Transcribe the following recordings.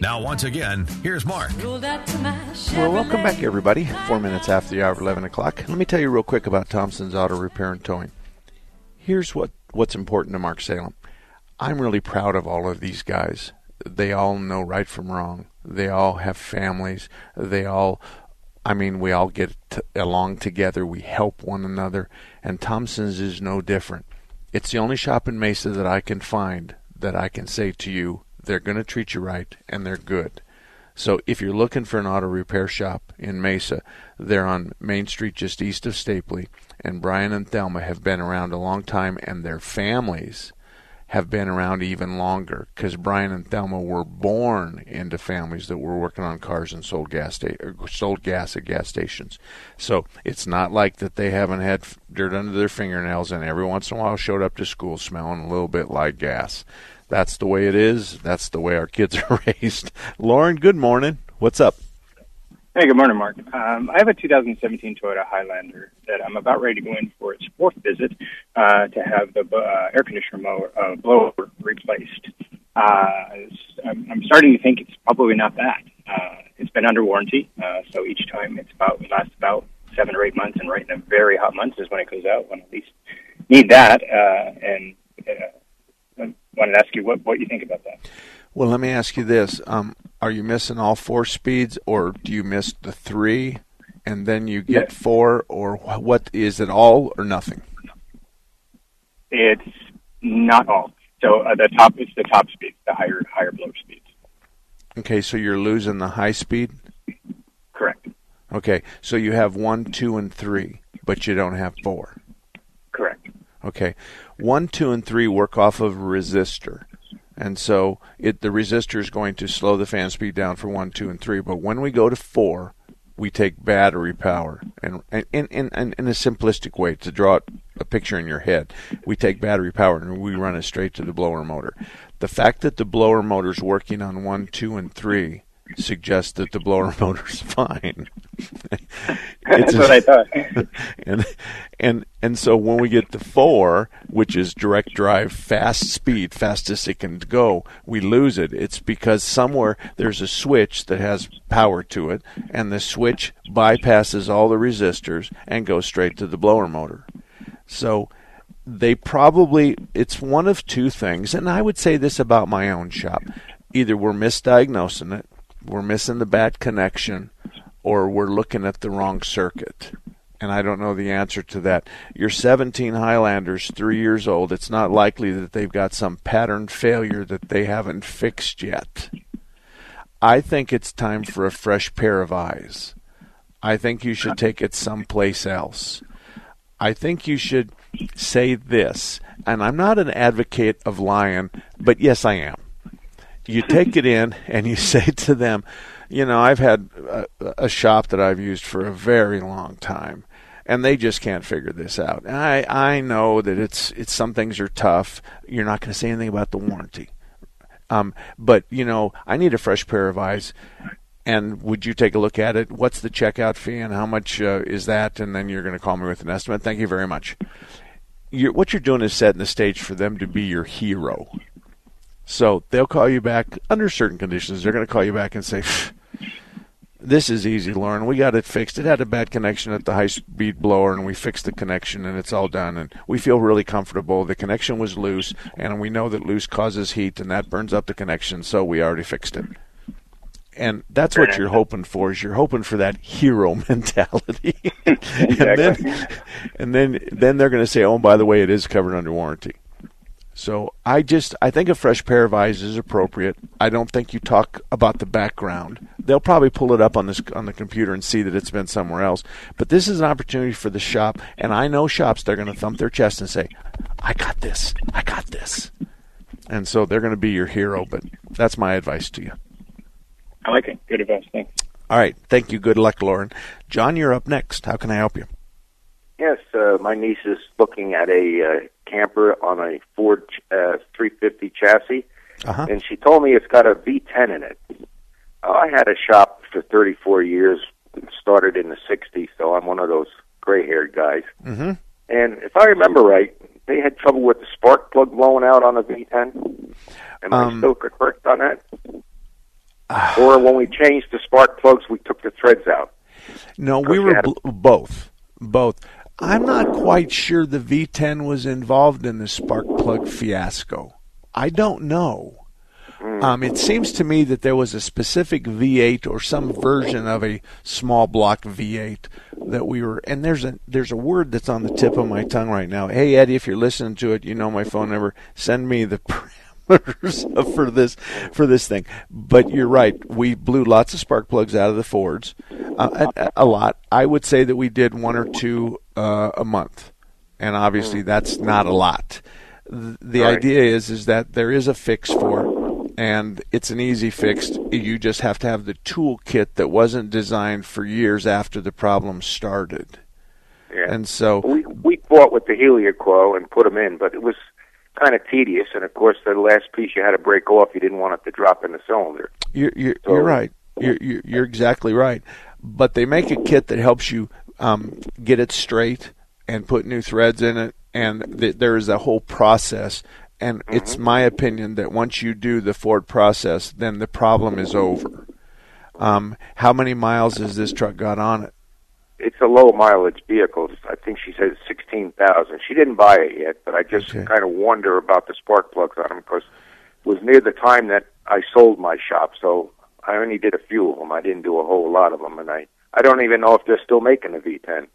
Now, once again, here's Mark. Well, welcome back, everybody. Four minutes after the hour of 11 o'clock. Let me tell you real quick about Thompson's Auto Repair and Towing. Here's what, what's important to Mark Salem. I'm really proud of all of these guys. They all know right from wrong. They all have families. They all, I mean, we all get t- along together. We help one another. And Thompson's is no different. It's the only shop in Mesa that I can find that I can say to you, they're going to treat you right and they're good. So if you're looking for an auto repair shop in Mesa, they're on Main Street just east of Stapley. And Brian and Thelma have been around a long time, and their families have been around even longer because Brian and Thelma were born into families that were working on cars and sold gas sta- er, sold gas at gas stations. So it's not like that they haven't had dirt under their fingernails and every once in a while showed up to school smelling a little bit like gas that's the way it is. That's the way our kids are raised. Lauren, good morning. What's up? Hey, good morning, Mark. Um, I have a 2017 Toyota Highlander that I'm about ready to go in for its fourth visit uh, to have the uh, air conditioner mower, uh, blower replaced. Uh, I'm, starting to think it's probably not that. Uh, it's been under warranty, uh, so each time it's about it lasts about seven or eight months, and right in the very hot months is when it goes out. When at least need that, uh, and uh, wanted to ask you what, what you think about that. Well, let me ask you this: um, Are you missing all four speeds, or do you miss the three, and then you get yes. four, or what? Is it all or nothing? It's not all. So uh, the top is the top speed, the higher higher blow speeds. Okay, so you're losing the high speed. Correct. Okay, so you have one, two, and three, but you don't have four. Correct. Okay, one, two, and three work off of a resistor, and so it the resistor is going to slow the fan speed down for one, two, and three. But when we go to four, we take battery power, and in in, in a simplistic way to draw a picture in your head, we take battery power and we run it straight to the blower motor. The fact that the blower motor is working on one, two, and three suggest that the blower motor's fine. That's what I thought. and and and so when we get to four, which is direct drive, fast speed, fastest it can go, we lose it. It's because somewhere there's a switch that has power to it, and the switch bypasses all the resistors and goes straight to the blower motor. So they probably it's one of two things, and I would say this about my own shop. Either we're misdiagnosing it we're missing the bad connection or we're looking at the wrong circuit. And I don't know the answer to that. Your 17 Highlanders, three years old, it's not likely that they've got some pattern failure that they haven't fixed yet. I think it's time for a fresh pair of eyes. I think you should take it someplace else. I think you should say this, and I'm not an advocate of lying, but yes, I am you take it in and you say to them, you know, I've had a, a, shop that I've used for a very long time, and they just can't figure this out. I I know that it's it's some things are tough. You're not going to say anything about the warranty, um, but you know, I need a fresh pair of eyes. And would you take a look at it? What's the checkout fee, and how much uh, is that? And then you're going to call me with an estimate. Thank you very much. You're, what you're doing is setting the stage for them to be your hero so they'll call you back under certain conditions. They're going to call you back and say, "This is easy, Lauren. We got it fixed. It had a bad connection at the high-speed blower, and we fixed the connection, and it's all done. And we feel really comfortable. The connection was loose, and we know that loose causes heat, and that burns up the connection. So we already fixed it." and that's what you're hoping for. Is you're hoping for that hero mentality, and then and then then they're going to say, "Oh, by the way, it is covered under warranty." So I just I think a fresh pair of eyes is appropriate. I don't think you talk about the background. They'll probably pull it up on this on the computer and see that it's been somewhere else. But this is an opportunity for the shop, and I know shops they're going to thump their chest and say, "I got this. I got this." And so they're going to be your hero. But that's my advice to you. I like it. Good advice. Thanks. All right. Thank you. Good luck, Lauren. John, you're up next. How can I help you? Yes, uh, my niece is looking at a uh, camper on a Ford uh, 350 chassis, Uh-huh. and she told me it's got a V10 in it. Uh, I had a shop for 34 years, started in the 60s, so I'm one of those gray-haired guys. Mm-hmm. And if I remember right, they had trouble with the spark plug blowing out on the V10. Am I Um, still correct on that? or when we changed the spark plugs, we took the threads out. No, we were a- bl- both. Both. I'm not quite sure the V10 was involved in the spark plug fiasco. I don't know. Um, it seems to me that there was a specific V8 or some version of a small block V8 that we were. And there's a there's a word that's on the tip of my tongue right now. Hey Eddie, if you're listening to it, you know my phone number. Send me the parameters for this for this thing. But you're right. We blew lots of spark plugs out of the Fords, uh, a, a lot. I would say that we did one or two uh, a month, and obviously that's not a lot. The Right. idea is is that there is a fix for it. And it's an easy fix. You just have to have the toolkit that wasn't designed for years after the problem started. Yeah. And so, we we fought with the Helicoil and put them in, but it was kind of tedious. And of course, the last piece you had to break off. You didn't want it to drop in the cylinder. You're you're, So- you're right. You're, you're you're exactly right. But they make a kit that helps you um, get it straight and put new threads in it, and th- there is a whole process. And it's my opinion that once you do the Ford process, then the problem is over. Um, how many miles has this truck got on it? It's a low mileage vehicle. I think she said sixteen thousand. She didn't buy it yet, but I just Okay. kind of wonder about the spark plugs on them because it was near the time that I sold my shop, so I only did a few of them. I didn't do a whole lot of them, and I I don't even know if they're still making a V10.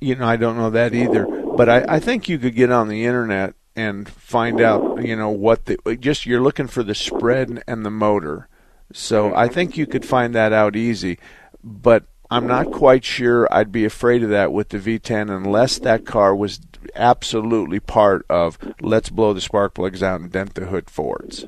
you know, I don't know that either. But I, I think you could get on the internet and find out, you know, what the just you're looking for the spread and the motor. So mm-hmm. I think you could find that out easy. But I'm not quite sure I'd be afraid of that with the V10 unless that car was absolutely part of let's blow the spark plugs out and dent the hood Fords.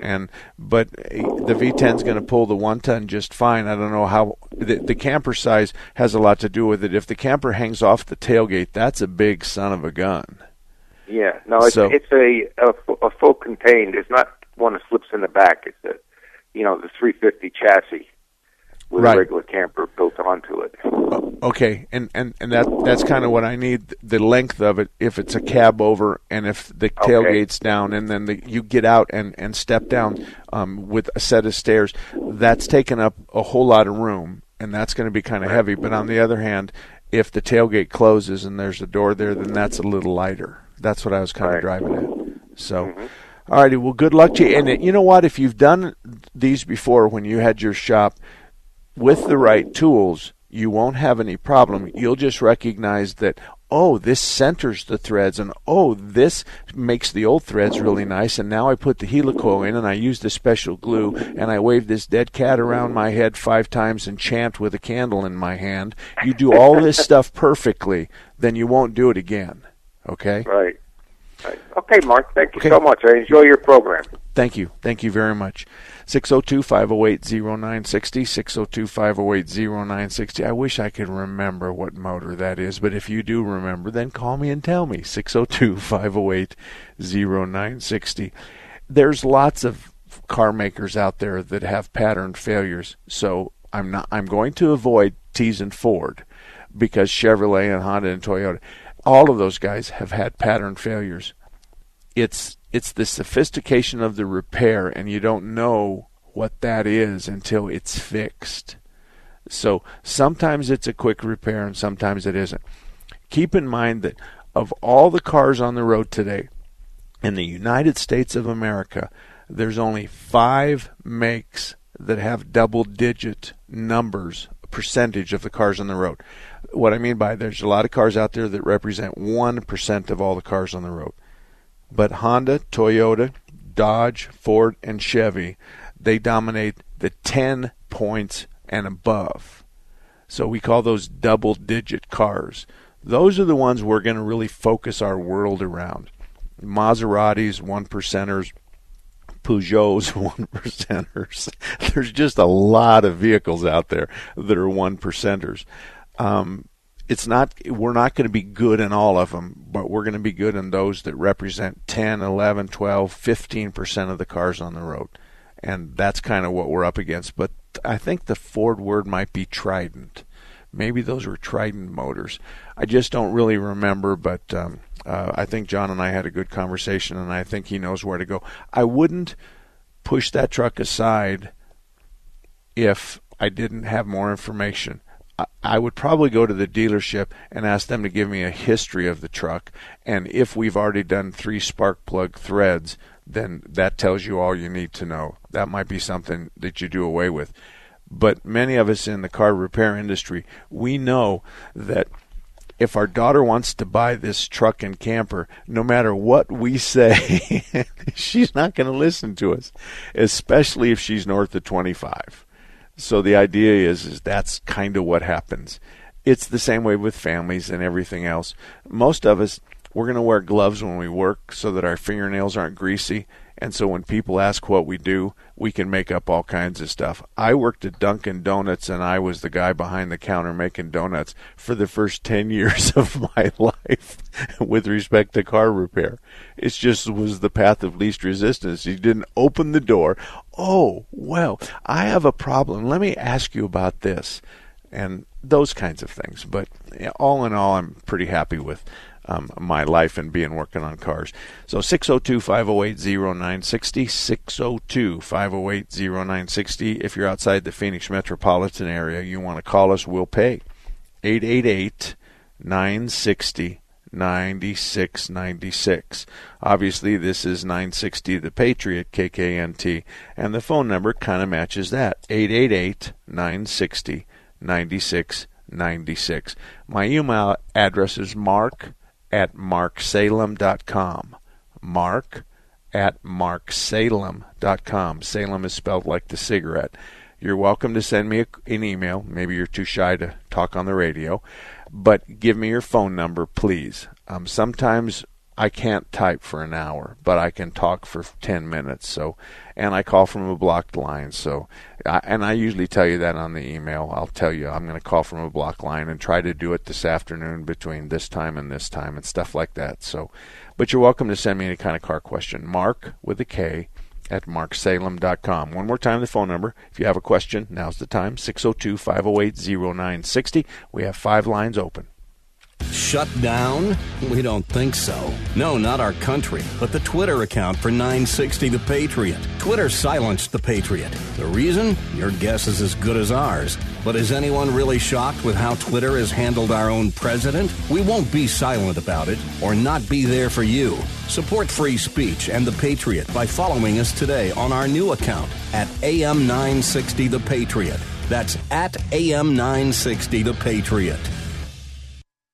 And but eh, the V10's going to pull the one ton just fine. I don't know how the, the camper size has a lot to do with it. If the camper hangs off the tailgate, that's a big son of a gun. Yeah, no, it's So- it's a, a a full contained. It's not one that slips in the back. It's a you know the 350 chassis with Right. a regular camper built onto it. Okay, and and and that that's kind of what I need. The length of it, if it's a cab over, and if the tailgate's down, and then the, you get out and and step down um, with a set of stairs, that's taking up a whole lot of room, and that's going to be kind of heavy. But on the other hand, if the tailgate closes and there's a door there, then that's a little lighter. That's what I was kind of Right. driving at. So. All righty. Well, good luck to you. And uh, you know what? If you've done these before when you had your shop, with the right tools, you won't have any problem. You'll just recognize that, oh, this centers the threads, and oh, this makes the old threads really nice. And now I put the helicoil in, and I use the special glue, and I wave this dead cat around my head five times and chant with a candle in my hand. You do all this stuff perfectly, then you won't do it again. Okay? Right. Right. Okay, Mark. Thank you Okay. so much. I enjoy your program. Thank you. Thank you very much. 602 508 0960. 602 508 0960. I wish I could remember what motor that is, but if you do remember, then call me and tell me. 602 508 0960. There's lots of car makers out there that have patterned failures, so I'm not I'm going to avoid teasing Ford because Chevrolet and Honda and Toyota, all of those guys have had pattern failures it's it's the sophistication of the repair and you don't know what that is until it's fixed. So sometimes it's a quick repair and sometimes it isn't. Keep in mind that of all the cars on the road today in the United States of America, there's only 5 makes that have double digit numbers, percentage of the cars on the road. What I mean by there's a lot of cars out there that represent 1% of all the cars on the road. But Honda, Toyota, Dodge, Ford, and Chevy, they dominate the 10 points and above. So we call those double digit cars. Those are the ones we're going to really focus our world around. Maseratis, one percenters, Peugeots, one percenters. There's just a lot of vehicles out there that are one percenters. Um, it's not we're not going to be good in all of them, but we're going to be good in those that represent 10, 11, 12, 15% of the cars on the road. And that's kind of what we're up against. But I think the Ford word might be Triton. Maybe those were Triton motors. I just don't really remember, but um, uh, I think John and I had a good conversation, and I think he knows where to go. I wouldn't push that truck aside if I didn't have more information. I would probably go to the dealership and ask them to give me a history of the truck. And if we've already done three spark plug threads, then that tells you all you need to know. That might be something that you do away with. But many of us in the car repair industry, we know that if our daughter wants to buy this truck and camper, no matter what we say, she's not going to listen to us, especially if she's north of 25. So the idea is, is that's kind of what happens. It's the same way with families and everything else. Most of us, we're going to wear gloves when we work so that our fingernails aren't greasy and so when people ask what we do, we can make up all kinds of stuff. I worked at Dunkin' Donuts and I was the guy behind the counter making donuts for the first 10 years of my life with respect to car repair. It just was the path of least resistance. You didn't open the door. Oh, well, I have a problem. Let me ask you about this. And those kinds of things. But all in all, I'm pretty happy with um, my life and being working on cars. So 602 508 0960, 602 508 0960. If you're outside the Phoenix metropolitan area, you want to call us, we'll pay. 888 960 9696. Obviously, this is 960 The Patriot, KKNT, and the phone number kind of matches that 888 960 9696. My email address is mark at marksalem.com. Mark at marksalem.com. Salem is spelled like the cigarette. You're welcome to send me an email. Maybe you're too shy to talk on the radio, but give me your phone number, please. Um, sometimes I can't type for an hour, but I can talk for 10 minutes. So, and I call from a blocked line. So, I, and I usually tell you that on the email. I'll tell you I'm going to call from a block line and try to do it this afternoon between this time and this time and stuff like that. So, but you're welcome to send me any kind of car question. Mark with a K at marksalem.com. One more time, the phone number. If you have a question, now's the time 602 508 0960. We have five lines open. Shut down? We don't think so. No, not our country, but the Twitter account for 960 The Patriot. Twitter silenced The Patriot. The reason? Your guess is as good as ours. But is anyone really shocked with how Twitter has handled our own president? We won't be silent about it or not be there for you. Support free speech and The Patriot by following us today on our new account at AM960 The Patriot. That's at AM960 The Patriot.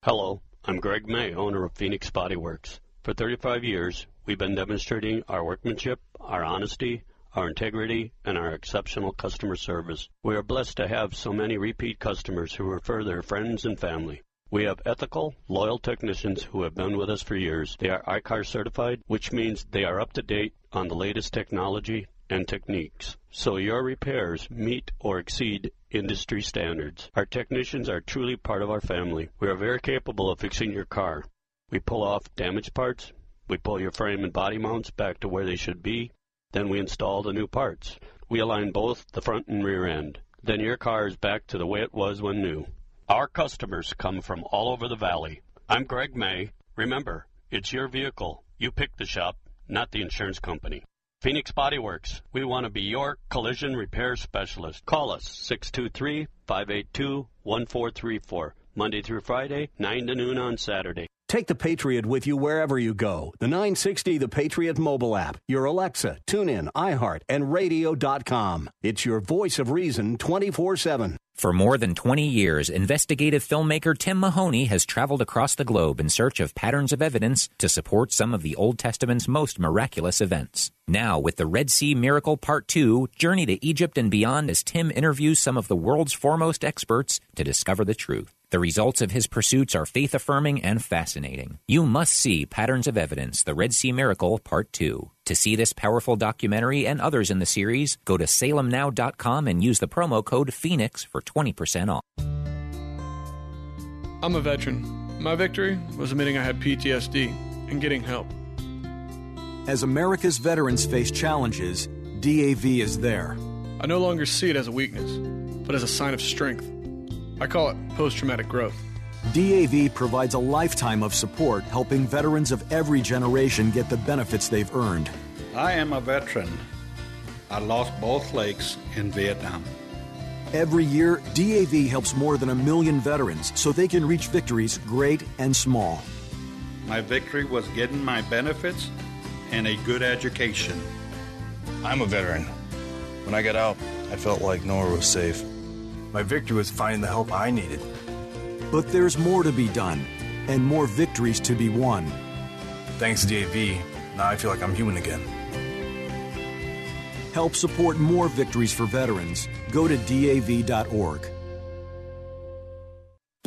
Hello, I'm Greg May, owner of Phoenix Body Works. For 35 years, we've been demonstrating our workmanship, our honesty, our integrity, and our exceptional customer service. We are blessed to have so many repeat customers who refer their friends and family. We have ethical, loyal technicians who have been with us for years. They are ICAR certified, which means they are up to date on the latest technology and techniques, so your repairs meet or exceed industry standards. Our technicians are truly part of our family. We are very capable of fixing your car. We pull off damaged parts, we pull your frame and body mounts back to where they should be, then we install the new parts. We align both the front and rear end. Then your car is back to the way it was when new. Our customers come from all over the valley. I'm Greg May. Remember, it's your vehicle. You pick the shop, not the insurance company. Phoenix Body Works. We want to be your collision repair specialist. Call us 623 582 1434. Monday through Friday, 9 to noon on Saturday. Take the Patriot with you wherever you go. The 960 The Patriot mobile app, your Alexa, TuneIn, iHeart, and radio.com. It's your voice of reason 24 7. For more than 20 years, investigative filmmaker Tim Mahoney has traveled across the globe in search of patterns of evidence to support some of the Old Testament's most miraculous events. Now, with the Red Sea Miracle Part 2, Journey to Egypt and beyond as Tim interviews some of the world's foremost experts to discover the truth. The results of his pursuits are faith affirming and fascinating. You must see Patterns of Evidence, The Red Sea Miracle, Part 2. To see this powerful documentary and others in the series, go to salemnow.com and use the promo code PHOENIX for 20% off. I'm a veteran. My victory was admitting I had PTSD and getting help. As America's veterans face challenges, DAV is there. I no longer see it as a weakness, but as a sign of strength. I call it post traumatic growth. DAV provides a lifetime of support helping veterans of every generation get the benefits they've earned. I am a veteran. I lost both legs in Vietnam. Every year, DAV helps more than a million veterans so they can reach victories great and small. My victory was getting my benefits and a good education. I'm a veteran. When I got out, I felt like nowhere was safe. My victory was finding the help I needed. But there's more to be done and more victories to be won. Thanks to DAV, now I feel like I'm human again. Help support more victories for veterans. Go to DAV.org.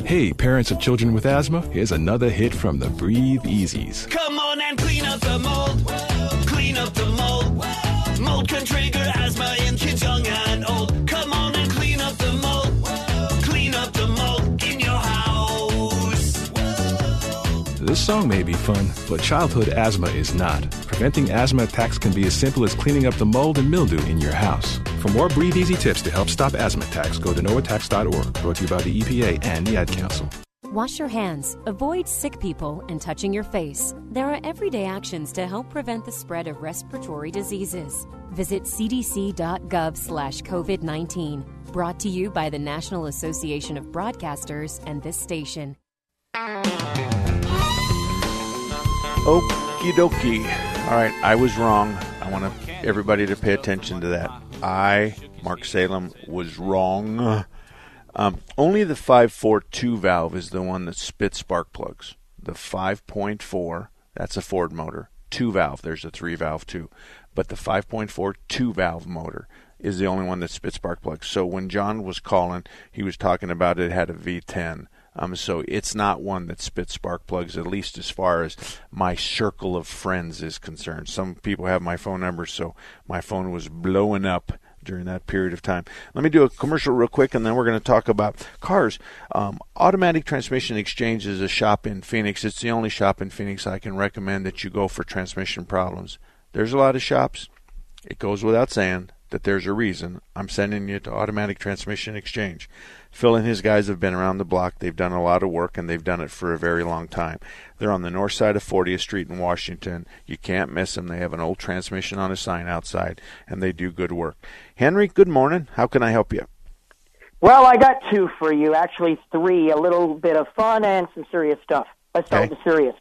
Hey, parents of children with asthma, here's another hit from the Breathe Easies. Come on and clean up the mold. Clean up the mold. Mold can trigger This song may be fun, but childhood asthma is not. Preventing asthma attacks can be as simple as cleaning up the mold and mildew in your house. For more Breathe Easy tips to help stop asthma attacks, go to noattacks.org, brought to you by the EPA and the Ad Council. Wash your hands, avoid sick people, and touching your face. There are everyday actions to help prevent the spread of respiratory diseases. Visit cdc.gov slash COVID 19. Brought to you by the National Association of Broadcasters and this station. Okie dokie. All right, I was wrong. I want everybody to pay attention to that. I, Mark Salem, was wrong. Um, only the 542 valve is the one that spits spark plugs. The 5.4, that's a Ford motor. Two valve, there's a three valve too. But the 5.4 two valve motor is the only one that spits spark plugs. So when John was calling, he was talking about it had a V10. Um, so it's not one that spits spark plugs, at least as far as my circle of friends is concerned. Some people have my phone number, so my phone was blowing up during that period of time. Let me do a commercial real quick, and then we're going to talk about cars. Um, Automatic Transmission Exchange is a shop in Phoenix. It's the only shop in Phoenix I can recommend that you go for transmission problems. There's a lot of shops. It goes without saying that there's a reason I'm sending you to Automatic Transmission Exchange. Phil and his guys have been around the block. They've done a lot of work and they've done it for a very long time. They're on the north side of 40th Street in Washington. You can't miss them. They have an old transmission on a sign outside and they do good work. Henry, good morning. How can I help you? Well, I got two for you. Actually, three. A little bit of fun and some serious stuff. Let's start Okay. with the serious.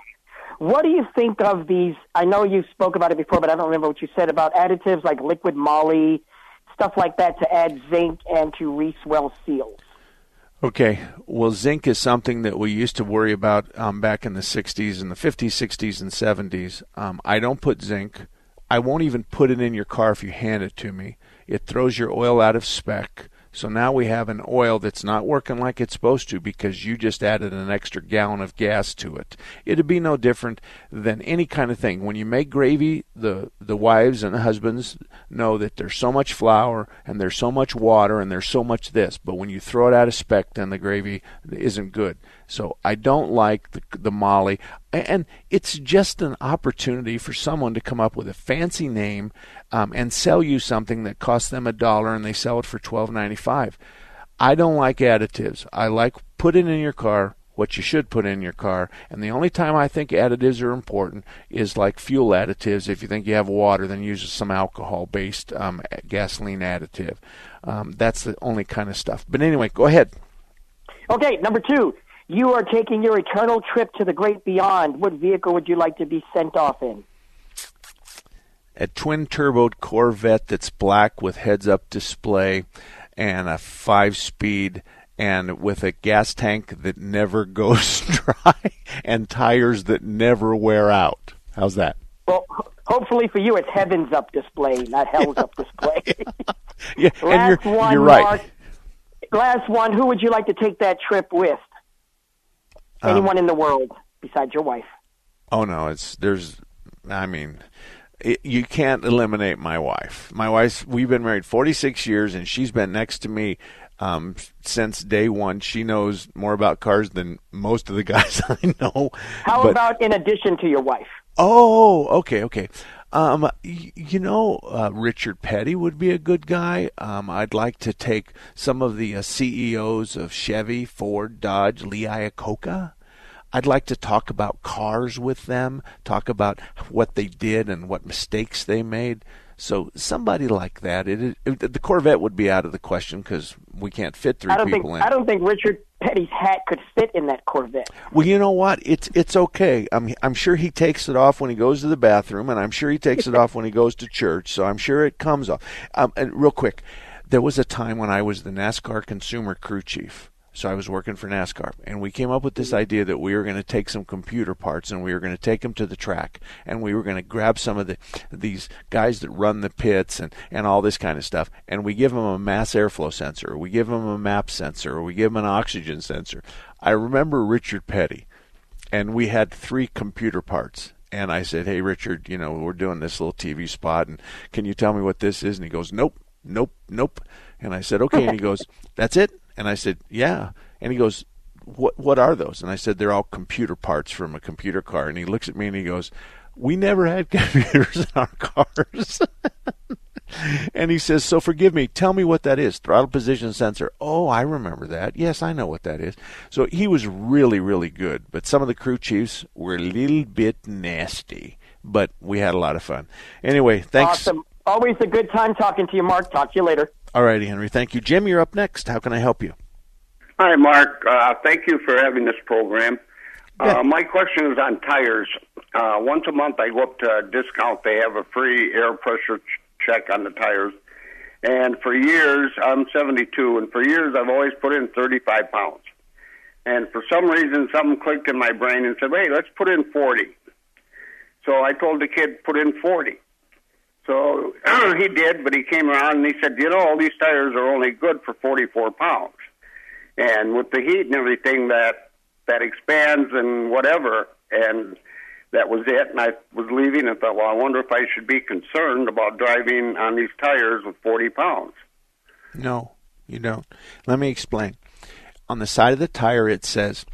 What do you think of these? I know you spoke about it before, but I don't remember what you said about additives like Liqui Moly, stuff like that to add zinc and to re-swell seals. Okay. Well, zinc is something that we used to worry about um, back in the 60s and the 50s, 60s, and 70s. Um, I don't put zinc. I won't even put it in your car if you hand it to me. It throws your oil out of spec. So now we have an oil that's not working like it's supposed to because you just added an extra gallon of gas to it. It'd be no different than any kind of thing. When you make gravy, the the wives and the husbands know that there's so much flour and there's so much water and there's so much this, but when you throw it out of spec, then the gravy isn't good. So I don't like the, the Molly, and it's just an opportunity for someone to come up with a fancy name um, and sell you something that costs them a dollar and they sell it for twelve ninety five. I don't like additives. I like put it in your car what you should put in your car. And the only time I think additives are important is like fuel additives. If you think you have water, then use some alcohol-based um, gasoline additive. Um, that's the only kind of stuff. But anyway, go ahead. Okay, number two. You are taking your eternal trip to the great beyond. What vehicle would you like to be sent off in? A twin turboed Corvette that's black with heads up display and a five speed and with a gas tank that never goes dry and tires that never wear out. How's that? Well, hopefully for you, it's heavens up display, not hell's up display. Yeah, and Last you're, one, you're right. Mark. Last one. Who would you like to take that trip with? Um, Anyone in the world besides your wife? Oh no, it's there's. I mean, it, you can't eliminate my wife. My wife. We've been married 46 years, and she's been next to me um, since day one. She knows more about cars than most of the guys I know. How But- about in addition to your wife? Oh, okay, okay. Um, y- you know, uh, Richard Petty would be a good guy. Um, I'd like to take some of the uh, CEOs of Chevy, Ford, Dodge, Lee Iacocca. I'd like to talk about cars with them, talk about what they did and what mistakes they made. So somebody like that. It, it, the Corvette would be out of the question because we can't fit three I don't think people in. I don't think Richard Petty's hat could fit in that Corvette. Well, you know what? It's it's okay. I'm I'm sure he takes it off when he goes to the bathroom, and I'm sure he takes it off when he goes to church. So I'm sure it comes off. Um, and real quick, there was a time when I was the NASCAR consumer crew chief. So I was working for NASCAR, and we came up with this mm-hmm. idea that we were going to take some computer parts and we were going to take them to the track, and we were going to grab some of the these guys that run the pits and and all this kind of stuff, and we give them a mass airflow sensor, or we give them a map sensor, or we give them an oxygen sensor. I remember Richard Petty, and we had three computer parts. And I said, "Hey, Richard, you know we're doing this little TV spot, and can you tell me what this is?" And he goes, "Nope, nope, nope." And I said, "Okay." And he goes, "That's it." And I said, "Yeah." And he goes, "What what are those?" And I said, "They're all computer parts from a computer car." And he looks at me and he goes, "We never had computers in our cars." and he says, "So forgive me. Tell me what that is. Throttle position sensor. Oh, I remember that. Yes, I know what that is." So he was really, really good. But some of the crew chiefs were a little bit nasty. But we had a lot of fun. Anyway, thanks. Awesome. Always a good time talking to you, Mark. Talk to you later. All righty, Henry. Thank you, Jim. You're up next. How can I help you? Hi, Mark. Uh, thank you for having this program. Uh, my question is on tires. Uh, once a month, I go up to a discount. They have a free air pressure ch- check on the tires. And for years, I'm 72, and for years, I've always put in 35 pounds. And for some reason, something clicked in my brain and said, hey, let's put in 40. So I told the kid, put in 40. So he did, but he came around and he said, you know, all these tires are only good for 44 pounds. And with the heat and everything that that expands and whatever, and that was it. And I was leaving and thought, well, I wonder if I should be concerned about driving on these tires with 40 pounds. No, you don't. Let me explain. On the side of the tire, it says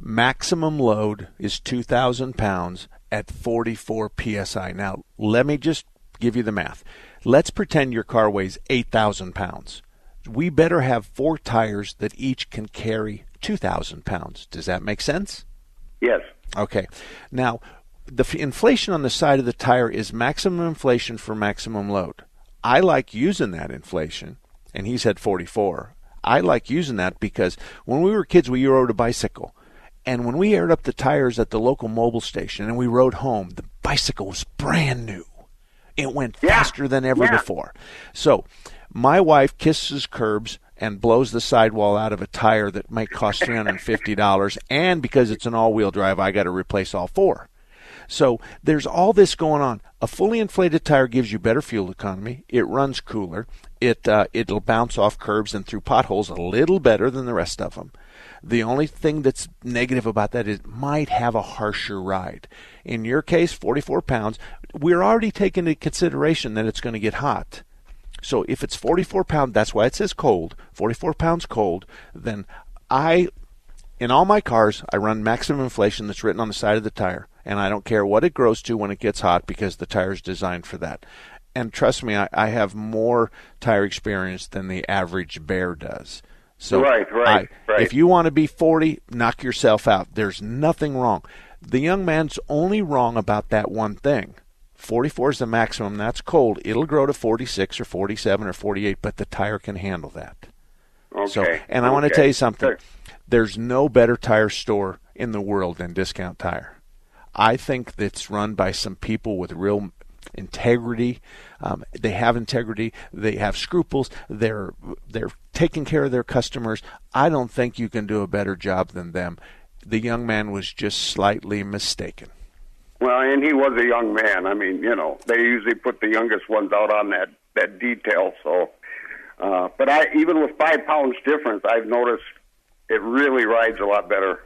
maximum load is 2,000 pounds at 44 psi. Now, let me just give you the math. Let's pretend your car weighs 8,000 pounds. We better have four tires that each can carry 2,000 pounds. Does that make sense? Yes. Okay. Now, the f- inflation on the side of the tire is maximum inflation for maximum load. I like using that inflation, and he said 44. I like using that because when we were kids, we rode a bicycle. And when we aired up the tires at the local mobile station and we rode home, the bicycle was brand new. It went faster than ever Yeah. before. So, my wife kisses curbs and blows the sidewall out of a tire that might cost $350 and because it's an all-wheel drive I got to replace all four. So there's all this going on. A fully inflated tire gives you better fuel economy. It runs cooler. It uh, it'll bounce off curbs and through potholes a little better than the rest of them. The only thing that's negative about that is it might have a harsher ride. In your case, 44 pounds, we're already taking into consideration that it's going to get hot. So if it's 44 pounds, that's why it says cold, 44 pounds cold, then I, in all my cars, I run maximum inflation that's written on the side of the tire. And I don't care what it grows to when it gets hot because the tire's designed for that. And trust me, I, I have more tire experience than the average bear does. So Right, right, I- right. If you want to be 40, knock yourself out. There's nothing wrong. The young man's only wrong about that one thing. 44 is the maximum. That's cold. It'll grow to 46 or 47 or 48, but the tire can handle that. Okay. So, and I want to tell you something. Good. There's no better tire store in the world than Discount Tire. I think that's run by some people with real integrity. Um, they have integrity. They have scruples. They're they're taking care of their customers. I don't think you can do a better job than them. The young man was just slightly mistaken. Well, and he was a young man. I mean, you know, they usually put the youngest ones out on that that detail. So, uh, but I even with five pounds difference, I've noticed it really rides a lot better.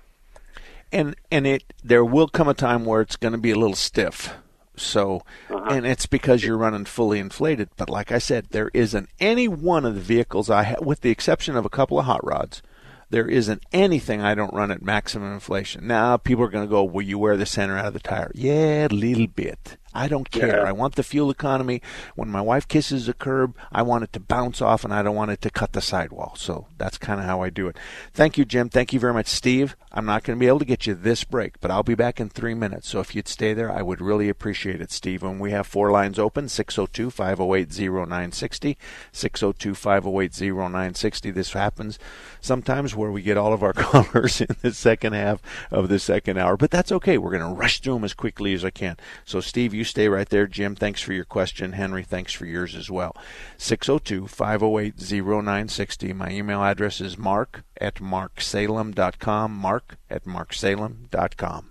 and and it there will come a time where it's going to be a little stiff so uh-huh. and it's because you're running fully inflated but like i said there isn't any one of the vehicles i have with the exception of a couple of hot rods there isn't anything i don't run at maximum inflation. Now people are going to go will you wear the center out of the tire? Yeah a little bit i don't care. Yeah. i want the fuel economy. When my wife kisses a curb i want it to bounce off and i don't want it to cut the sidewall. So that's kind of how i do it. Thank you jim. Thank you very much steve. I'm not going to be able to get you this break but i'll be back in three minutes. So if you'd stay there i would really appreciate it steve. When we have four lines open 602-508-0960 602-508-0960 this happens sometimes where we get all of our callers in the second half of the second hour but that's okay. We're going to rush through them as quickly as i can. So steve you stay right there. Jim thanks for your question. Henry thanks for yours as well. 602-508-0960 my email address is mark at marksalem.com mark at marksalem.com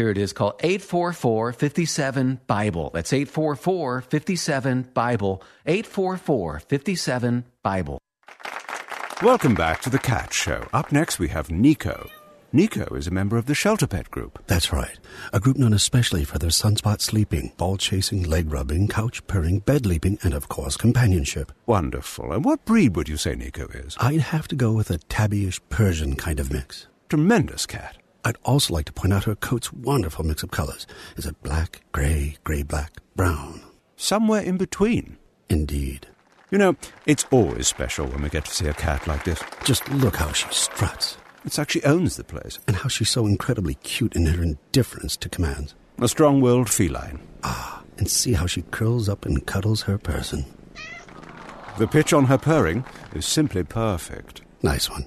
Here it is called 844 57 Bible. That's 844 57 Bible. 844 57 Bible. Welcome back to the Cat Show. Up next, we have Nico. Nico is a member of the Shelter Pet Group. That's right. A group known especially for their sunspot sleeping, ball chasing, leg rubbing, couch purring, bed leaping, and of course, companionship. Wonderful. And what breed would you say Nico is? I'd have to go with a tabbyish Persian kind of mix. Tremendous cat. I'd also like to point out her coat's wonderful mix of colors. Is it black, gray, gray black, brown? Somewhere in between. Indeed. You know, it's always special when we get to see a cat like this. Just look how she struts. It's like she owns the place. And how she's so incredibly cute in her indifference to commands. A strong willed feline. Ah, and see how she curls up and cuddles her person. The pitch on her purring is simply perfect. Nice one.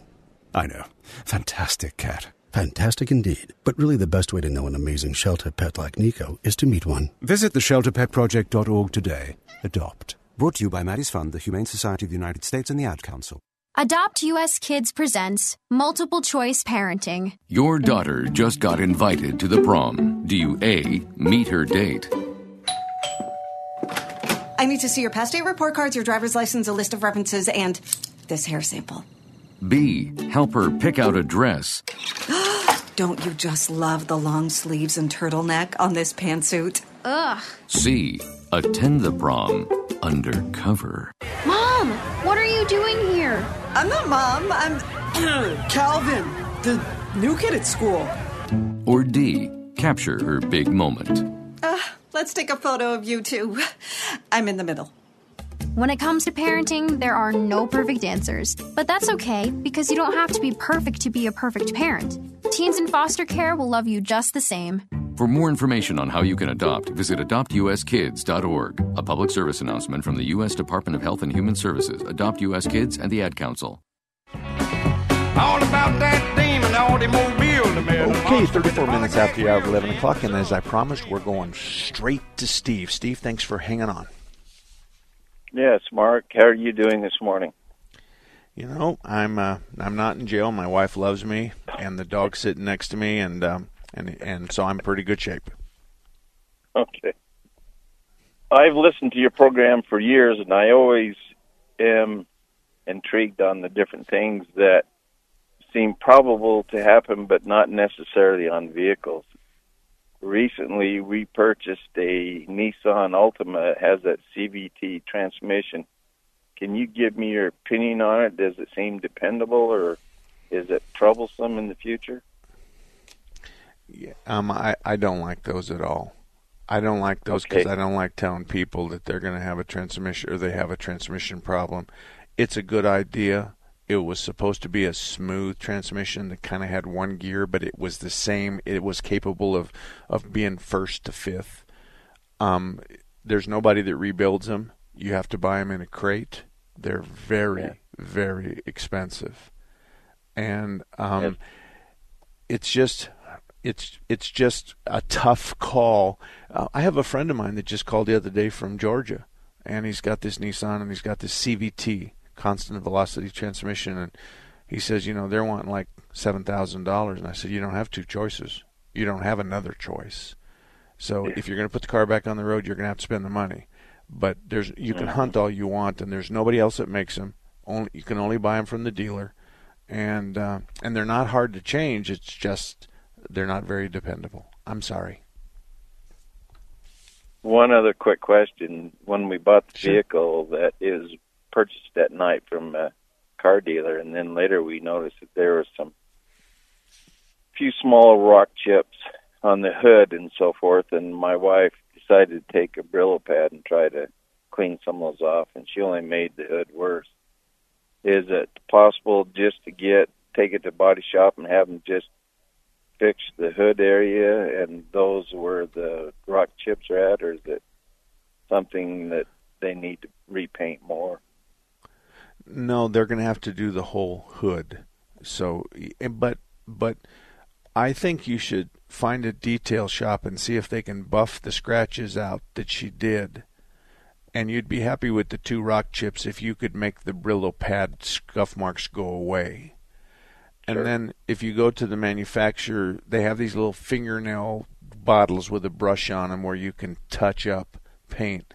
I know. Fantastic cat. Fantastic indeed. But really, the best way to know an amazing shelter pet like Nico is to meet one. Visit theshelterpetproject.org today. Adopt. Brought to you by Maddie's Fund, the Humane Society of the United States, and the Ad Council. Adopt US Kids presents Multiple Choice Parenting. Your daughter just got invited to the prom. Do you A, meet her date? I need to see your past date report cards, your driver's license, a list of references, and this hair sample. B, help her pick out a dress? don't you just love the long sleeves and turtleneck on this pantsuit? Ugh. C. Attend the prom undercover. Mom, what are you doing here? I'm not mom. I'm Calvin, the new kid at school. Or D. Capture her big moment. Uh, let's take a photo of you two. I'm in the middle. When it comes to parenting, there are no perfect answers. But that's okay, because you don't have to be perfect to be a perfect parent. Teens in foster care will love you just the same. For more information on how you can adopt, visit adoptuskids.org. A public service announcement from the U.S. Department of Health and Human Services, Adopt U.S. Kids, and the Ad Council. All about that demon, all the mobile, the man. Okay, 34 minutes after the hour of 11 o'clock, and as I promised, we're going straight to Steve. Steve, thanks for hanging on. Yes, Mark. How are you doing this morning? You know, I'm uh, I'm not in jail. My wife loves me, and the dog's sitting next to me, and um, and and so I'm in pretty good shape. Okay. I've listened to your program for years, and I always am intrigued on the different things that seem probable to happen, but not necessarily on vehicles. Recently, we purchased a Nissan Altima. It has that CVT transmission. Can you give me your opinion on it? Does it seem dependable, or is it troublesome in the future? Yeah, um, I I don't like those at all. I don't like those because Okay. I don't like telling people that they're going to have a transmission or they have a transmission problem. It's a good idea. It was supposed to be a smooth transmission that kind of had one gear, but it was the same. It was capable of of being first to fifth. Um, there's nobody that rebuilds them. You have to buy them in a crate. They're very very expensive, and um, it's just it's it's just a tough call. Uh, I have a friend of mine that just called the other day from Georgia, and he's got this Nissan and he's got this CVT, constant velocity transmission, and he says, you know, they're wanting like seven thousand dollars, and I said, you don't have two choices. You don't have another choice. So if you're going to put the car back on the road, you're going to have to spend the money. But there's you can hunt all you want, and there's nobody else that makes them. Only you can only buy them from the dealer, and uh, and they're not hard to change. It's just they're not very dependable. I'm sorry. One other quick question. When we bought the vehicle that is purchased at night from a car dealer, and then later we noticed that there was some few small rock chips on the hood and so forth, and my wife decided to take a Brillo pad and try to clean some of those off, and she only made the hood worse. Is it possible just to get take it to body shop and have them just fix the hood area and those where the rock chips are at, or is it something that they need to repaint more? No, they're going to have to do the whole hood. So, eh, but but I think you should find a detail shop and see if they can buff the scratches out that she did. And you'd be happy with the two rock chips if you could make the Brillo pad scuff marks go away. And then if you go to the manufacturer, they have these little fingernail bottles with a brush on them where you can touch up paint.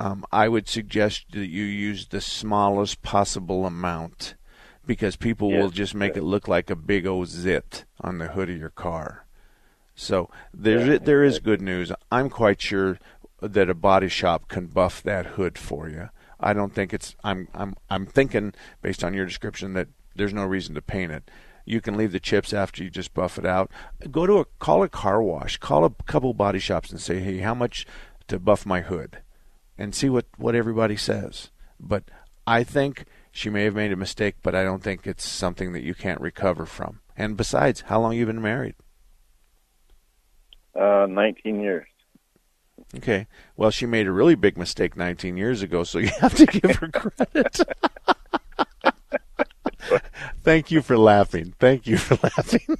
Um, I would suggest that you use the smallest possible amount because people will just make it look like a big old zit on the hood of your car. So there's there is good news. I'm quite sure that a body shop can buff that hood for you. I don't think it's. I'm I'm I'm thinking based on your description that there's no reason to paint it. You can leave the chips after you just buff it out. Go to a call a car wash. Call a couple body shops and say, hey, how much to buff my hood, and see what what everybody says. But I think she may have made a mistake, but I don't think it's something that you can't recover from. And besides, how long you been married? Uh, 19 years. Okay. Well, she made a really big mistake 19 years ago, so you have to give her credit. Thank you for laughing. Thank you for laughing.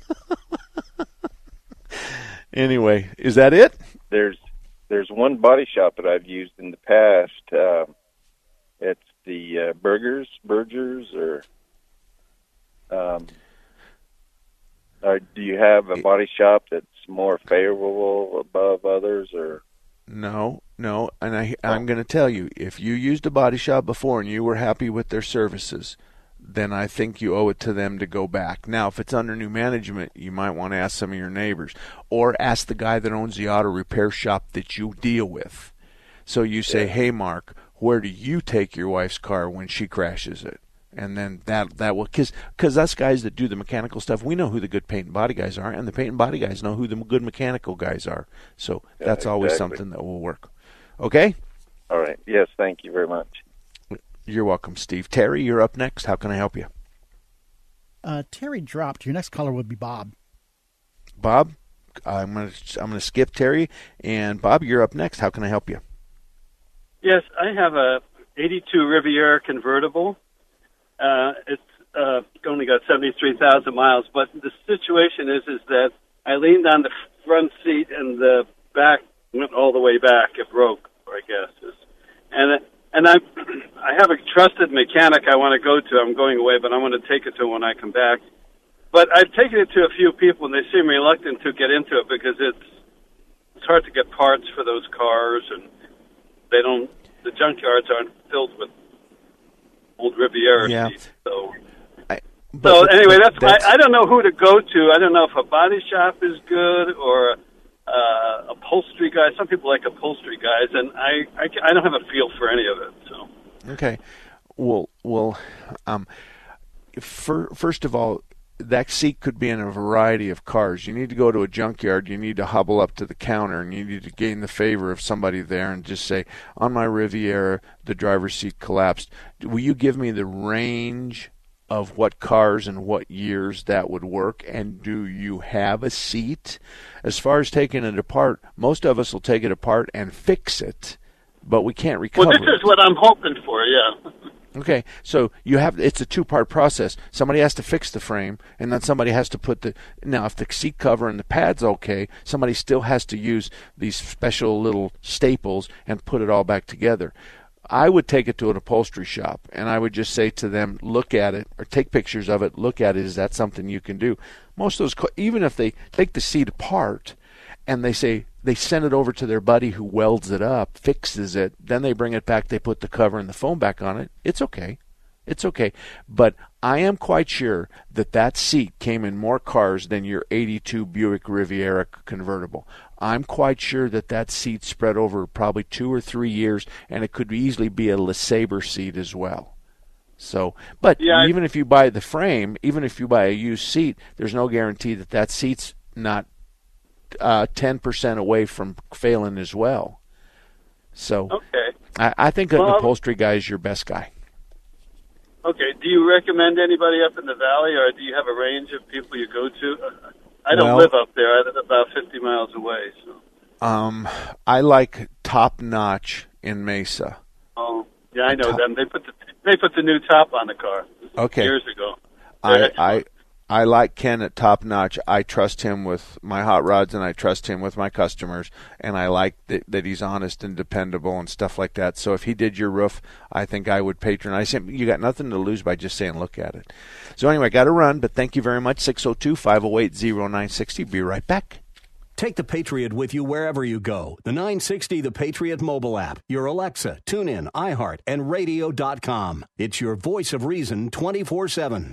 anyway, is that it? There's there's one body shop that I've used in the past. Uh, it's the uh, Burgers, Burgers, or um, or do you have a body shop that's more favorable above others, or No, no. And I, I'm going to tell you, if you used a body shop before and you were happy with their services, then I think you owe it to them to go back. Now, if it's under new management, you might want to ask some of your neighbors or ask the guy that owns the auto repair shop that you deal with. So you say, "Hey, Mark, where do you take your wife's car when she crashes it?" And then that that will because because us guys that do the mechanical stuff, we know who the good paint and body guys are, and the paint and body guys know who the good mechanical guys are. So Yeah, that's always something that will work. Okay. All right. Yes, thank you very much. You're welcome, Steve. Terry, you're up next. How can I help you? Uh, Terry dropped. Your next caller would be Bob. Bob, I'm gonna I'm gonna skip Terry and Bob. You're up next. How can I help you? Yes, I have a 82 Riviera convertible. Uh, it's uh, only got 73,000 miles, but the situation is is that I leaned on the front seat and the back went all the way back. It broke, I guess, is, and and I I have a trusted mechanic I want to go to. I'm going away, but I want to take it to when I come back. But I've taken it to a few people, and they seem reluctant to get into it because it's it's hard to get parts for those cars, and they don't. The junkyards aren't filled with old Riviera Yeah. seats. So, but- so anyway, that's, that's- I, I don't know who to go to. I don't know if a body shop is good or uh, upholstery guys. Some people like upholstery guys, and I, I I don't have a feel for any of it. So. Okay. Well, well, um, fir- first of all, that seat could be in a variety of cars. You need to go to a junkyard. You need to hobble up to the counter, and you need to gain the favor of somebody there, and just say, "On my Riviera, the driver's seat collapsed. Will you give me the range of what cars and what years that would work? And do you have a seat? As far as taking it apart, most of us will take it apart and fix it, but we can't recover. Well, this it. is what I'm hoping for. Yeah. Okay, so you have it's a two part process. Somebody has to fix the frame, and then somebody has to put the now if the seat cover and the pad's okay, somebody still has to use these special little staples and put it all back together. I would take it to an upholstery shop and I would just say to them, look at it or take pictures of it, look at it. Is that something you can do? Most of those, even if they take the seat apart and they say they send it over to their buddy who welds it up, fixes it, then they bring it back, they put the cover and the foam back on it. It's okay. It's okay. But I am quite sure that that seat came in more cars than your 82 Buick Riviera convertible. I'm quite sure that that seat spread over probably two or three years, and it could easily be a LeSabre seat as well. So, but Yeah, I- even if you buy the frame, even if you buy a used seat, there's no guarantee that that seat's not uh, 10% away from failing as well. So, Okay. I, I think an upholstery guy is your best guy. Okay. Do you recommend anybody up in the valley, or do you have a range of people you go to? I don't Well- live up there. I live about 50 miles away. So. Um, I like Top Notch in Mesa. Oh, yeah, I know them. They put the they put the new top on the car Okay. years ago. I, I I like Ken at Top Notch. I trust him with my hot rods, and I trust him with my customers, and I like that, that he's honest and dependable and stuff like that. So if he did your roof, I think I would patronize him. You got nothing to lose by just saying look at it. So anyway, I got to run, but thank you very much. 602-508-0960. Be right back. Take the Patriot with you wherever you go. The 960 The Patriot mobile app, your Alexa, TuneIn, iHeart, and radio.com. It's your voice of reason 24 7.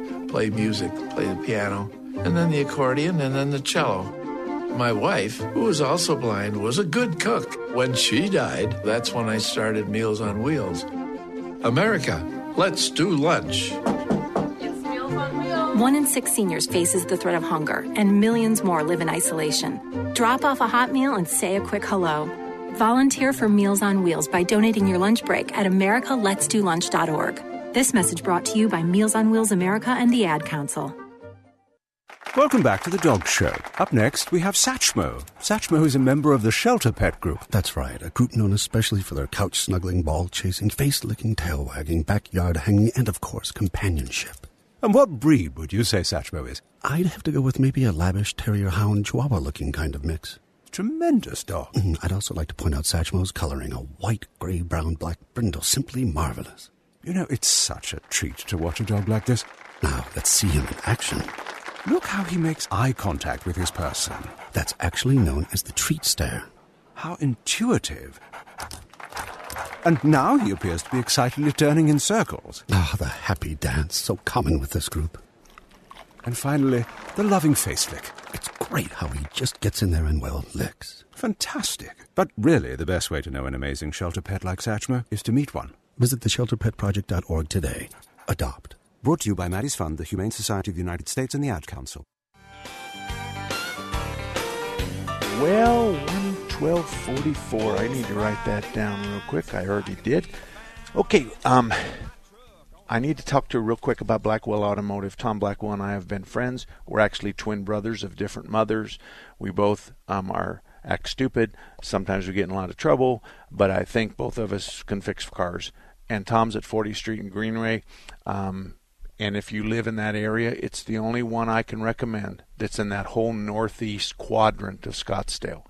play music, play the piano, and then the accordion, and then the cello. My wife, who was also blind, was a good cook. When she died, that's when I started Meals on Wheels. America, let's do lunch. One in six seniors faces the threat of hunger, and millions more live in isolation. Drop off a hot meal and say a quick hello. Volunteer for Meals on Wheels by donating your lunch break at americaletsdolunch.org. This message brought to you by Meals on Wheels America and the Ad Council. Welcome back to the Dog Show. Up next, we have Satchmo. Satchmo is a member of the Shelter Pet Group. That's right, a group known especially for their couch snuggling, ball chasing, face licking, tail wagging, backyard hanging, and of course, companionship. And what breed would you say Satchmo is? I'd have to go with maybe a lavish terrier hound chihuahua looking kind of mix. Tremendous dog. Mm, I'd also like to point out Satchmo's coloring, a white, gray, brown, black brindle, simply marvelous. You know, it's such a treat to watch a dog like this. Now, let's see him in action. Look how he makes eye contact with his person. That's actually known as the treat stare. How intuitive. And now he appears to be excitedly turning in circles. Ah, the happy dance, so common with this group. And finally, the loving face lick. It's great how he just gets in there and, well, licks. Fantastic. But really, the best way to know an amazing shelter pet like Satchmo is to meet one. Visit theshelterpetproject.org today. Adopt. Brought to you by Maddie's Fund, the Humane Society of the United States, and the Ad Council. Well, 1244. I need to write that down real quick. I already did. Okay, um, I need to talk to you real quick about Blackwell Automotive. Tom Blackwell and I have been friends. We're actually twin brothers of different mothers. We both um, are act stupid. Sometimes we get in a lot of trouble, but I think both of us can fix cars. And Tom's at 40th Street and Greenway. Um, and if you live in that area, it's the only one I can recommend that's in that whole northeast quadrant of Scottsdale.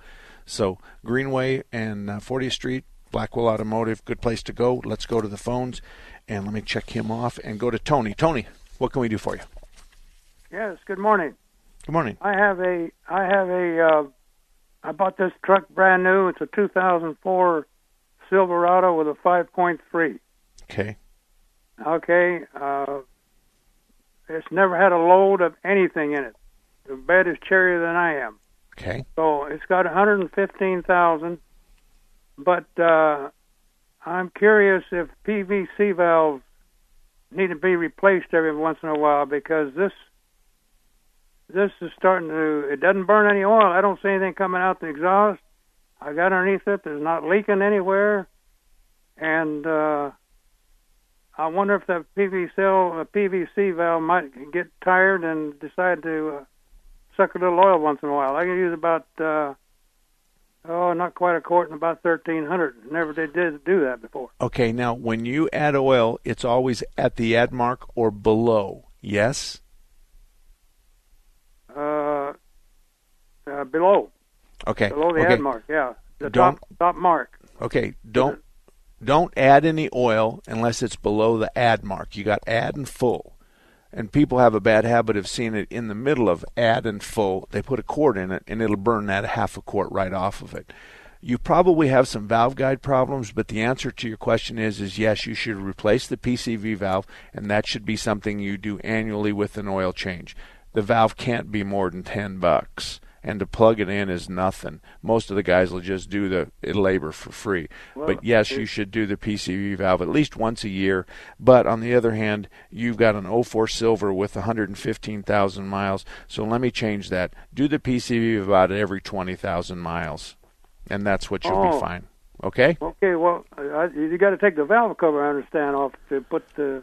So Greenway and uh, 40th Street, Blackwell Automotive, good place to go. Let's go to the phones and let me check him off and go to Tony. Tony, what can we do for you? Yes. Good morning. Good morning. I have a I have a uh, I bought this truck brand new. It's a 2004 Silverado with a 5.3. Okay. Okay. Uh, it's never had a load of anything in it. The bed is cherrier than I am. Okay. So it's got 115,000, but uh, I'm curious if PVC valves need to be replaced every once in a while because this this is starting to it doesn't burn any oil. I don't see anything coming out the exhaust. I got underneath it. There's not leaking anywhere, and uh, I wonder if the PVC uh, PVC valve might get tired and decide to uh, suck a little oil once in a while. I can use about uh, oh, not quite a quart and about thirteen hundred. Never did, did do that before. Okay, now when you add oil, it's always at the add mark or below. Yes. Uh, uh below. Okay. Below the okay. add mark, yeah, the Don't- top top mark. Okay, don't don't add any oil unless it's below the add mark. You got add and full. And people have a bad habit of seeing it in the middle of add and full. They put a quart in it and it'll burn that half a quart right off of it. You probably have some valve guide problems, but the answer to your question is is yes, you should replace the PCV valve and that should be something you do annually with an oil change. The valve can't be more than 10 bucks and to plug it in is nothing. Most of the guys will just do the labor for free. Well, but yes, you should do the PCV valve at least once a year. But on the other hand, you've got an 04 Silver with 115,000 miles. So let me change that. Do the PCV about every 20,000 miles, and that's what you'll Oh. be fine. Okay? Okay, well, I, you got to take the valve cover, I understand, off to put the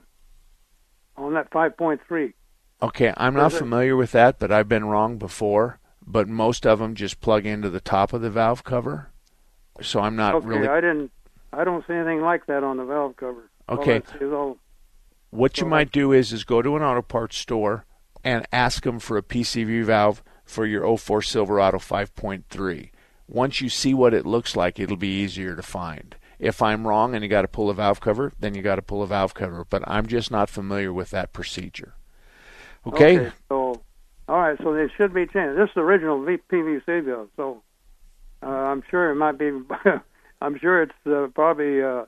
on that 5.3. Okay, I'm not familiar with that, but I've been wrong before. But most of them just plug into the top of the valve cover. So I'm not okay, really. I didn't. I don't see anything like that on the valve cover. Okay. All- What you might do is is go to an auto parts store and ask them for a PCV valve for your 04 Silverado 5.3. Once you see what it looks like, it'll be easier to find. If I'm wrong and you got to pull a valve cover, then you got to pull a valve cover. But I'm just not familiar with that procedure. Okay. So, all right. So they should be changed. This is the original PVC valve. So uh, I'm sure it might be. I'm sure it's uh, probably uh,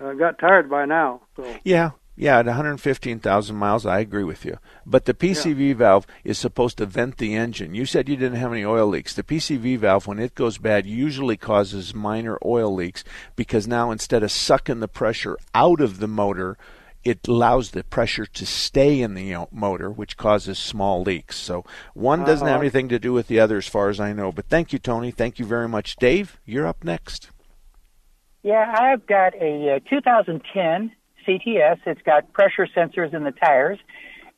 uh, got tired by now. So Yeah, yeah, at 115,000 miles, I agree with you. But the PCV valve is supposed to vent the engine. You said you didn't have any oil leaks. The PCV valve, when it goes bad, usually causes minor oil leaks because now instead of sucking the pressure out of the motor, it allows the pressure to stay in the motor, which causes small leaks. So one doesn't have Uh-huh. anything to do with the other, as far as I know. But thank you, Tony. Thank you very much, Dave. You're up next. Yeah, I've got a uh, 2010 CTS. It's got pressure sensors in the tires,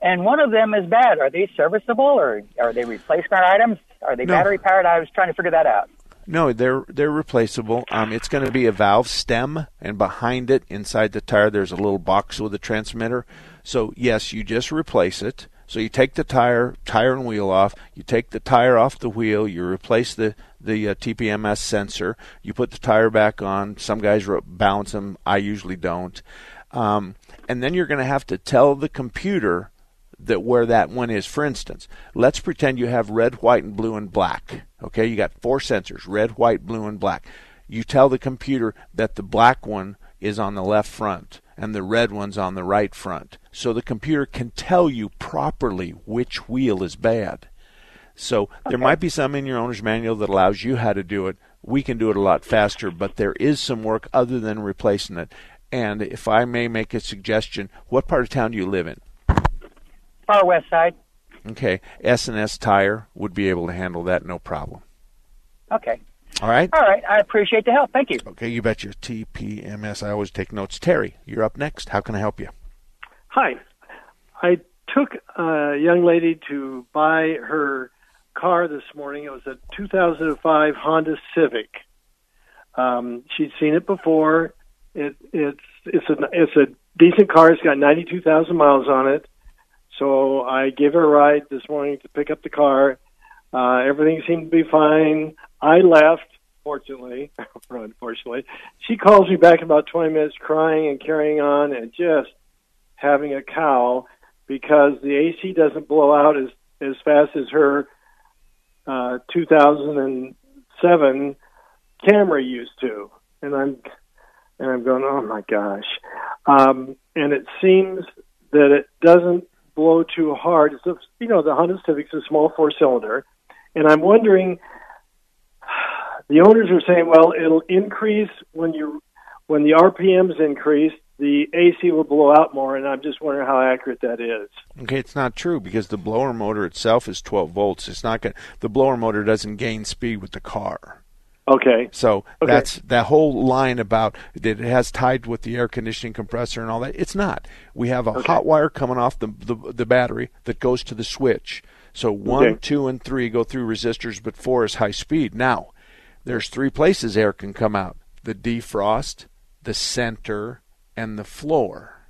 and one of them is bad. Are they serviceable or are they replacement items? Are they No. battery powered? I was trying to figure that out. No, they're they're replaceable. Um, it's going to be a valve stem, and behind it, inside the tire, there's a little box with a transmitter. So yes, you just replace it. So you take the tire, tire and wheel off. You take the tire off the wheel. You replace the the uh, TPMS sensor. You put the tire back on. Some guys balance them. I usually don't. Um, and then you're going to have to tell the computer that where that one is. For instance, let's pretend you have red, white, and blue and black. Okay, you got four sensors: red, white, blue, and black. You tell the computer that the black one is on the left front and the red one's on the right front, so the computer can tell you properly which wheel is bad. So there might be some in your owner's manual that allows you how to do it. We can do it a lot faster, but there is some work other than replacing it. And if I may make a suggestion, what part of town do you live in? Far west side. Okay, S and S Tire would be able to handle that, no problem. Okay. All right. All right. I appreciate the help. Thank you. Okay, you bet your TPMS. I always take notes. Terry, you're up next. How can I help you? Hi. I took a young lady to buy her car this morning. It was a 2005 Honda Civic. Um, she'd seen it before. It, it's it's a it's a decent car. It's got 92,000 miles on it. So I gave her a ride this morning to pick up the car. Uh, everything seemed to be fine. I left, fortunately, or unfortunately. She calls me back in about 20 minutes crying and carrying on and just having a cow because the AC doesn't blow out as, as fast as her uh, 2007 Camry used to. And I'm, and I'm going, oh my gosh. Um, and it seems that it doesn't blow too hard. It's a, you know, the Honda Civic's is a small four cylinder. And I'm wondering, the owners are saying, well, it'll increase when you when the RPMs increase, the AC will blow out more, and I'm just wondering how accurate that is. Okay, it's not true because the blower motor itself is 12 volts. It's not going. The blower motor doesn't gain speed with the car. Okay. So Okay. that's that whole line about that it has tied with the air conditioning compressor and all that. It's not. We have a hot wire coming off the, the the battery that goes to the switch. So one, Okay. two, and three go through resistors, but four is high speed. Now, there's three places air can come out: the defrost, the center, and the floor.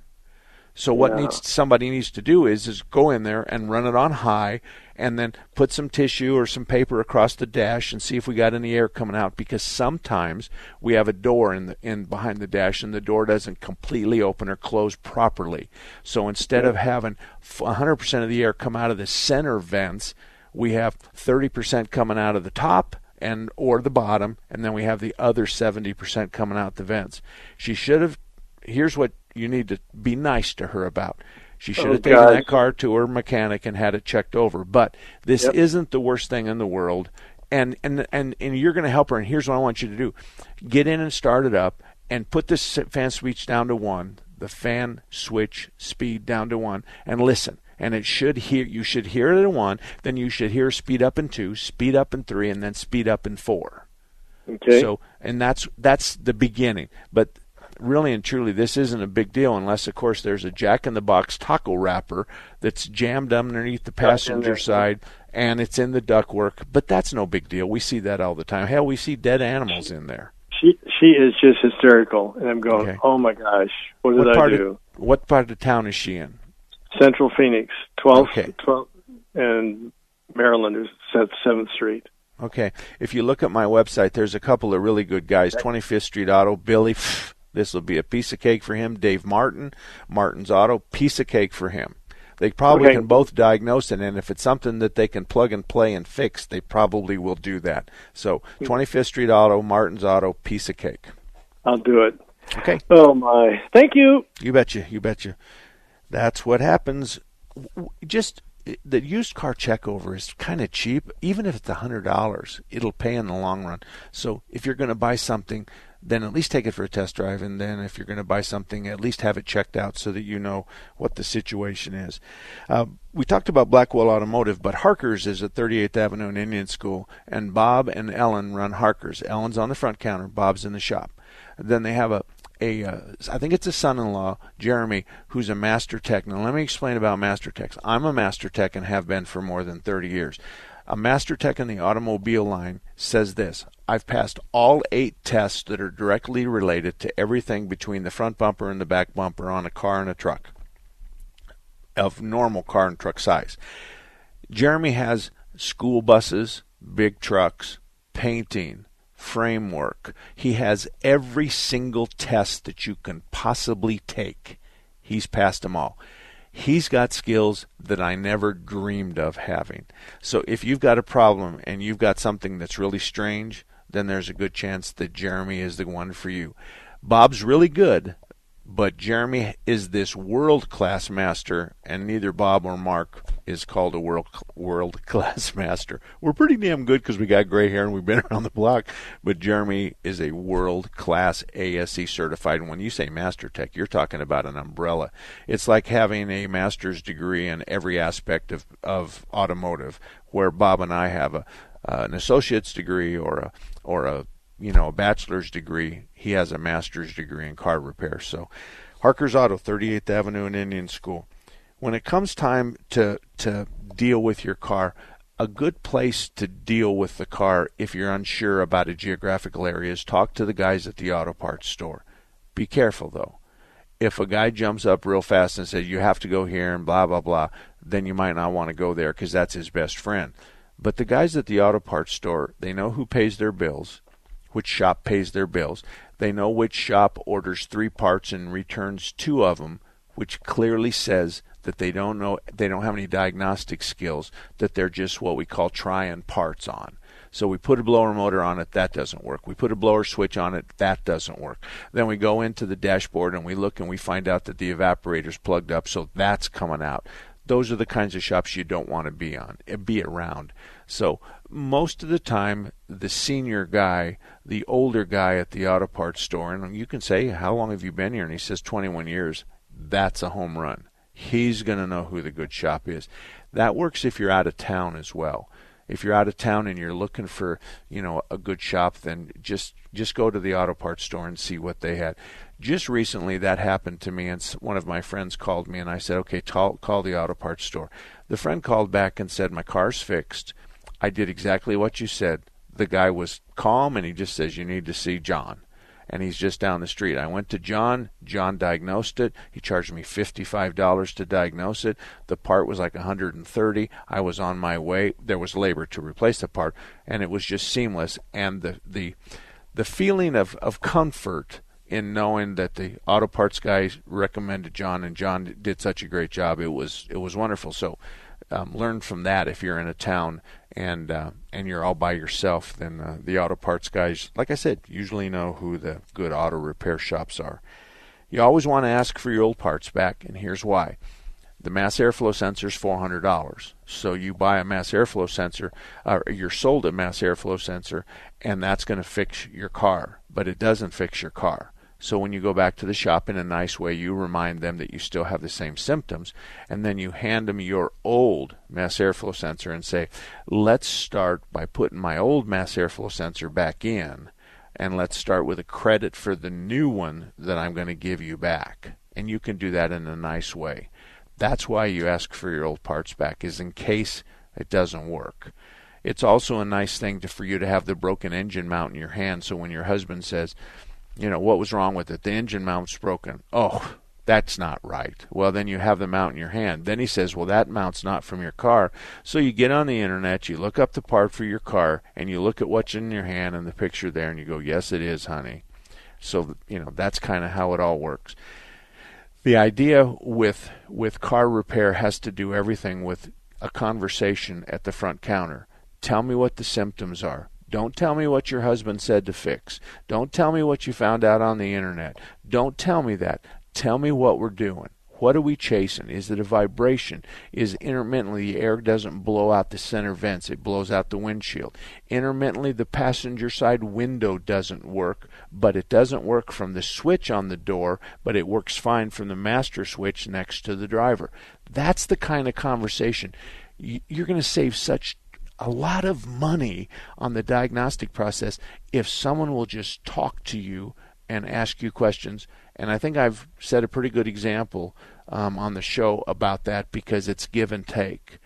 So what Yeah. needs somebody needs to do is is go in there and run it on high, and then put some tissue or some paper across the dash and see if we got any air coming out. Because sometimes we have a door in the in behind the dash, and the door doesn't completely open or close properly. So instead of having f- 100% of the air come out of the center vents, we have 30% coming out of the top and or the bottom, and then we have the other 70% coming out the vents. She should have. Here's what you need to be nice to her about. She should Oh, have taken God. that car to her mechanic and had it checked over. But this Yep. isn't the worst thing in the world. And and and, and you're going to help her. And here's what I want you to do: get in and start it up, and put the fan switch down to one, the fan switch speed down to one, and listen. And it should hear. You should hear it in one. Then you should hear speed up in two, speed up in three, and then speed up in four. Okay. So, and that's that's the beginning. But really and truly, this isn't a big deal unless, of course, there's a Jack in the Box taco wrapper that's jammed underneath the passenger side and it's in the ductwork. But that's no big deal. We see that all the time. Hell, we see dead animals in there. She she is just hysterical, and I'm going, oh my gosh, what did what I do? Of, what part of town is she in? Central Phoenix, 12th, Okay. 12th, and Maryland is at Seventh Street. Okay. If you look at my website, there's a couple of really good guys. 25th Street Auto, Billy. pff, This will be a piece of cake for him. Dave Martin, Martin's Auto, piece of cake for him. They probably Okay. can both diagnose it, and if it's something that they can plug and play and fix, they probably will do that. So, 25th Street Auto, Martin's Auto, piece of cake. I'll do it. Okay. Oh my! Thank you. You betcha. You betcha. That's what happens. Just eh, the used car check over is kind of cheap. Even if it's a hundred dollars, it'll pay in the long run. So if you're going to buy something then at least take it for a test drive. And then if you're going to buy something, at least have it checked out so that you know what the situation is. Uh, we talked about Blackwell Automotive, but Harker's is at 38th Avenue and Indian School, and Bob and Ellen run Harker's. Ellen's on the front counter, Bob's in the shop. Then they have a a, uh, I think it's a son-in-law, Jeremy, who's a master tech. Now, let me explain about master techs. I'm a master tech and have been for more than 30 years. A master tech in the automobile line says this I've passed all eight tests that are directly related to everything between the front bumper and the back bumper on a car and a truck of normal car and truck size. Jeremy has school buses, big trucks, painting, framework. He has every single test that you can possibly take. He's passed them all. He's got skills that I never dreamed of having. So if you've got a problem and you've got something that's really strange, then there's a good chance that Jeremy is the one for you. Bob's really good, but Jeremy is this world class master, and neither Bob or Mark is called a world world class master. We're pretty damn good because we got gray hair and we've been around the block, but Jeremy is a world class ASE certified. And when you say master tech, you're talking about an umbrella. It's like having a master's degree in every aspect of, of automotive, where Bob and I have a uh, an associate's degree or a or a you know a bachelor's degree. He has a master's degree in car repair. So, Harker's Auto, 38th Avenue and Indian School. When it comes time to to deal with your car, a good place to deal with the car if you're unsure about a geographical area is talk to the guys at the auto parts store. Be careful though. If a guy jumps up real fast and says you have to go here and blah blah blah, then you might not want to go there because that's his best friend. But the guys at the auto parts store, they know who pays their bills which shop pays their bills. They know which shop orders three parts and returns two of them, which clearly says that they don't know they don't have any diagnostic skills, that they're just what we call trying parts on. So we put a blower motor on it, that doesn't work. We put a blower switch on it, that doesn't work. Then we go into the dashboard and we look and we find out that the evaporator's plugged up, so that's coming out. Those are the kinds of shops you don't want to be on, eh, be around. So most of the time, the senior guy, the older guy at the auto parts store, and you can say, "How long have you been here?" And he says, "21 years." That's a home run. He's going to know who the good shop is. That works if you're out of town as well. If you're out of town and you're looking for, you know, a good shop, then just just go to the auto parts store and see what they had. Just recently, that happened to me, and one of my friends called me, and I said, "Okay, call, call the auto parts store." The friend called back and said, "My car's fixed." I did exactly what you said. The guy was calm and he just says, You need to see John. And he's just down the street. I went to John. John diagnosed it. He charged me $55 to diagnose it. The part was like a 130. I was on my way. There was labor to replace the part, and it was just seamless. And the the the feeling of, of comfort in knowing that the auto parts guy recommended John and John did such a great job. It was it was wonderful. So um, learn from that if you're in a town and uh, and you're all by yourself, then uh, the auto parts guys, like I said, usually know who the good auto repair shops are. You always want to ask for your old parts back, and here's why. The mass airflow sensor is $400. So you buy a mass airflow sensor, or you're sold a mass airflow sensor, and that's going to fix your car, but it doesn't fix your car. So when you go back to the shop in a nice way, you remind them that you still have the same symptoms, and then you hand them your old mass airflow sensor and say, let's start by putting my old mass airflow sensor back in, and let's start with a credit for the new one that I'm going to give you back. And you can do that in a nice way. That's why you ask for your old parts back, is in case it doesn't work. It's also a nice thing to, for you to have the broken engine mount in your hand, so when your husband says, you know, what was wrong with it? The engine mount's broken. Oh, that's not right. Well, then you have the mount in your hand. Then he says, well, that mount's not from your car. So you get on the internet, you look up the part for your car, and you look at what's in your hand and the picture there, and you go, yes, it is, honey. So, you know, that's kind of how it all works. The idea with with car repair has to do everything with a conversation at the front counter. Tell me what the symptoms are. Don't tell me what your husband said to fix. Don't tell me what you found out on the internet. Don't tell me that. Tell me what we're doing. What are we chasing? Is it a vibration? Is intermittently the air doesn't blow out the center vents, it blows out the windshield. Intermittently the passenger side window doesn't work, but it doesn't work from the switch on the door, but it works fine from the master switch next to the driver. That's the kind of conversation you're going to save such a lot of money on the diagnostic process if someone will just talk to you and ask you questions. And I think I've set a pretty good example um, on the show about that because it's give and take.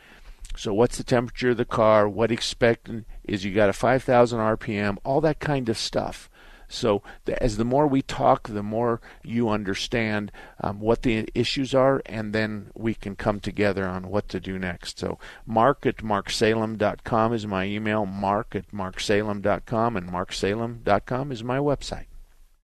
So, what's the temperature of the car? What expecting is you got a 5,000 RPM? All that kind of stuff. So, the, as the more we talk, the more you understand um, what the issues are, and then we can come together on what to do next. So, mark at marksalem.com is my email, mark at marksalem.com, and marksalem.com is my website.